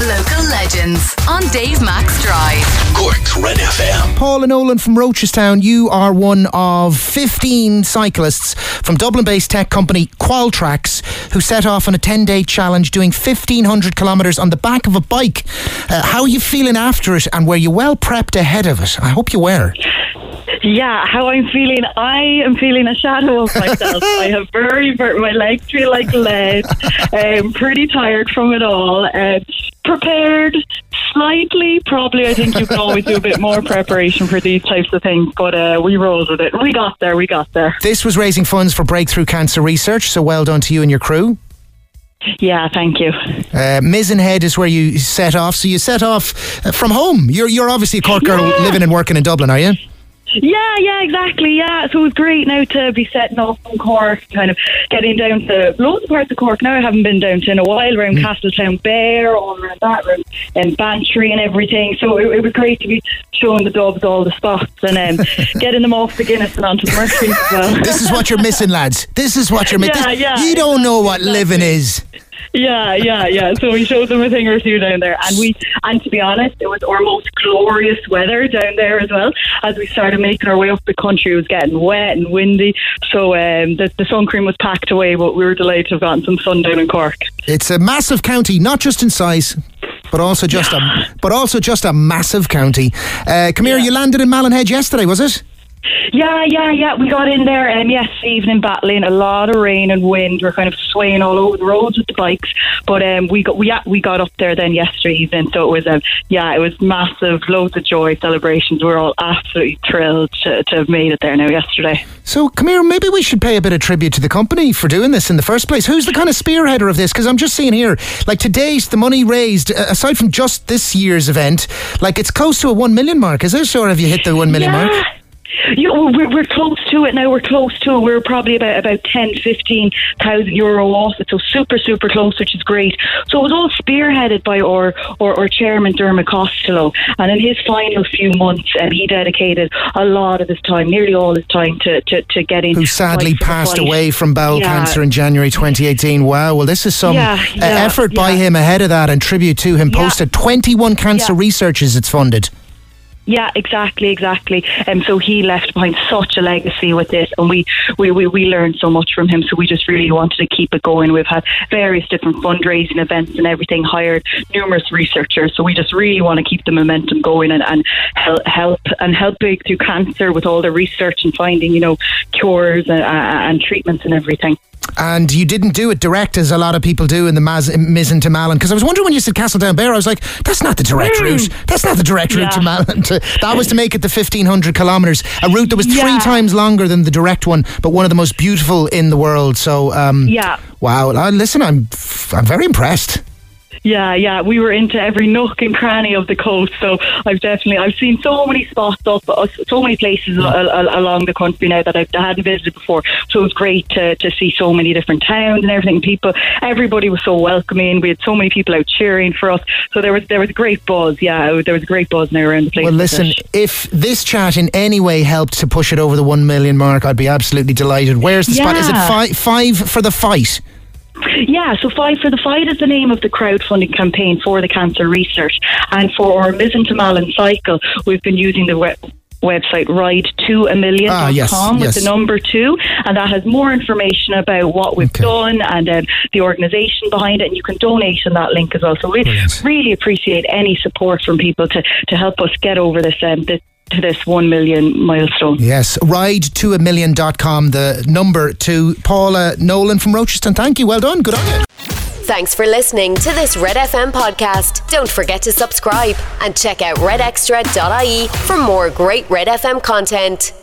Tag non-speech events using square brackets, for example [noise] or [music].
Local legends on Dave Max Drive. Cork's Red FM. Paula Nolan from Rochestown, you are one of 15 cyclists from Dublin based tech company Qualtrax who set off on a 10 day challenge doing 1500 kilometres on the back of a bike. Uh, how are you feeling after it and were you well prepped ahead of it? I hope you were. Yeah, how I'm feeling. I am feeling a shadow of myself. [laughs] I have very, very, my legs feel like lead. I'm pretty tired from it all. Uh, prepared slightly. Probably, I think you can always do a bit more preparation for these types of things, but uh, we rolled with it. We got there, we got there. This was raising funds for breakthrough cancer research, so well done to you and your crew. Yeah, thank you. Uh, Mizenhead is where you set off. So you set off uh, from home. You're you're obviously a Cork girl Yeah. living and working in Dublin, are you? Yeah, yeah, exactly. Yeah, so it was great now to be setting off from Cork, kind of getting down to loads of parts of Cork. Now I haven't been down to in a while, around Castletownbere, all around that, room and Bantry and everything. So it, it was great to be showing the dogs all the spots and um, [laughs] getting them off the Guinness and onto the Murphy's as well. This is what you're missing, lads. This is what you're missing. [laughs] Yeah, yeah, you don't know what living is. Yeah, yeah, yeah. So we showed them a thing or two down there, and we, and to be honest, it was our most glorious weather down there as well. As we started making our way up the country, it was getting wet and windy, so um, the, the sun cream was packed away. But we were delighted to have gotten some sun down in Cork. It's a massive county, not just in size, but also just a but also just a massive county. Uh, come here, you landed in Malin Head yesterday, was it? Yeah, yeah, yeah. We got in there um, yesterday evening, battling a lot of rain and wind. We're kind of swaying all over the roads with the bikes, but um, we got we yeah, we got up there then yesterday evening. So it was um, yeah, it was massive, loads of joy, celebrations. We are all absolutely thrilled to, to have made it there now yesterday. So come here, maybe we should pay a bit of tribute to the company for doing this in the first place. Who's the kind of spearheader of this? Because I'm just seeing here, like to date, the money raised, uh, aside from just this year's event, like it's close to a one million mark, is it? Or have you hit the one million mark? You know, we're, we're close to it now. We're close to it. We're probably about about 10, 15,000 euro off it. So super, super close, which is great. So it was all spearheaded by our, our, our chairman, Dermot Costello. And in his final few months, um, he dedicated a lot of his time, nearly all his time, to, to, to getting. Who sadly fight for the passed away from bowel Yeah. cancer in January 2018. Wow, well, this is some Yeah, uh, yeah, effort by him ahead of that and tribute to him. Posted 21 cancer researchers it's funded. Yeah, exactly, exactly. And so he left behind such a legacy with this, and we, we, we, we learned so much from him. So we just really wanted to keep it going. We've had various different fundraising events and everything, hired numerous researchers. So we just really want to keep the momentum going and, and help, help and help Breakthrough Cancer with all the research and finding, you know, cures and, uh, and treatments and everything. And you didn't do it direct as a lot of people do in the Maz- Mizen to Malin. Because I was wondering when you said Castletownbere, I was like, that's not the direct route. That's not the direct route to Hmm. Malin. [laughs] That was to make it the 1500 kilometres. A route that was three Yeah. times longer than the direct one, but one of the most beautiful in the world. So, um, Yeah. wow. Uh, listen, I'm, I'm very impressed. Yeah, yeah, we were into every nook and cranny of the coast. So I've definitely I've seen so many spots up, uh, so many places al- al- along the country now that I hadn't visited before. So it was great to, to see so many different towns and everything. People, everybody was so welcoming. We had so many people out cheering for us. So there was there was a great buzz. Yeah, there was a great buzz now around the place. Well, listen, if this chat in any way helped to push it over the 1 million mark, I'd be absolutely delighted. Where's the spot? Is it five, five for the fight? Yeah, so Fight for the Fight is the name of the crowdfunding campaign for the cancer research. And for our Mizen to Malin cycle, we've been using the web website ride to a million Ah, yes, com with yes. the number two and that has more information about what we've Okay. done and um, the organisation behind it and you can donate on that link as well so we Brilliant. really appreciate any support from people to, to help us get over this um, this, to this one million milestone Yes, ride to a million.com, the number to Paula Nolan from Rochestown. Thank you. Well done. Good on you. Thanks for listening to this Red FM podcast. Don't forget to subscribe and check out redextra.ie for more great Red FM content.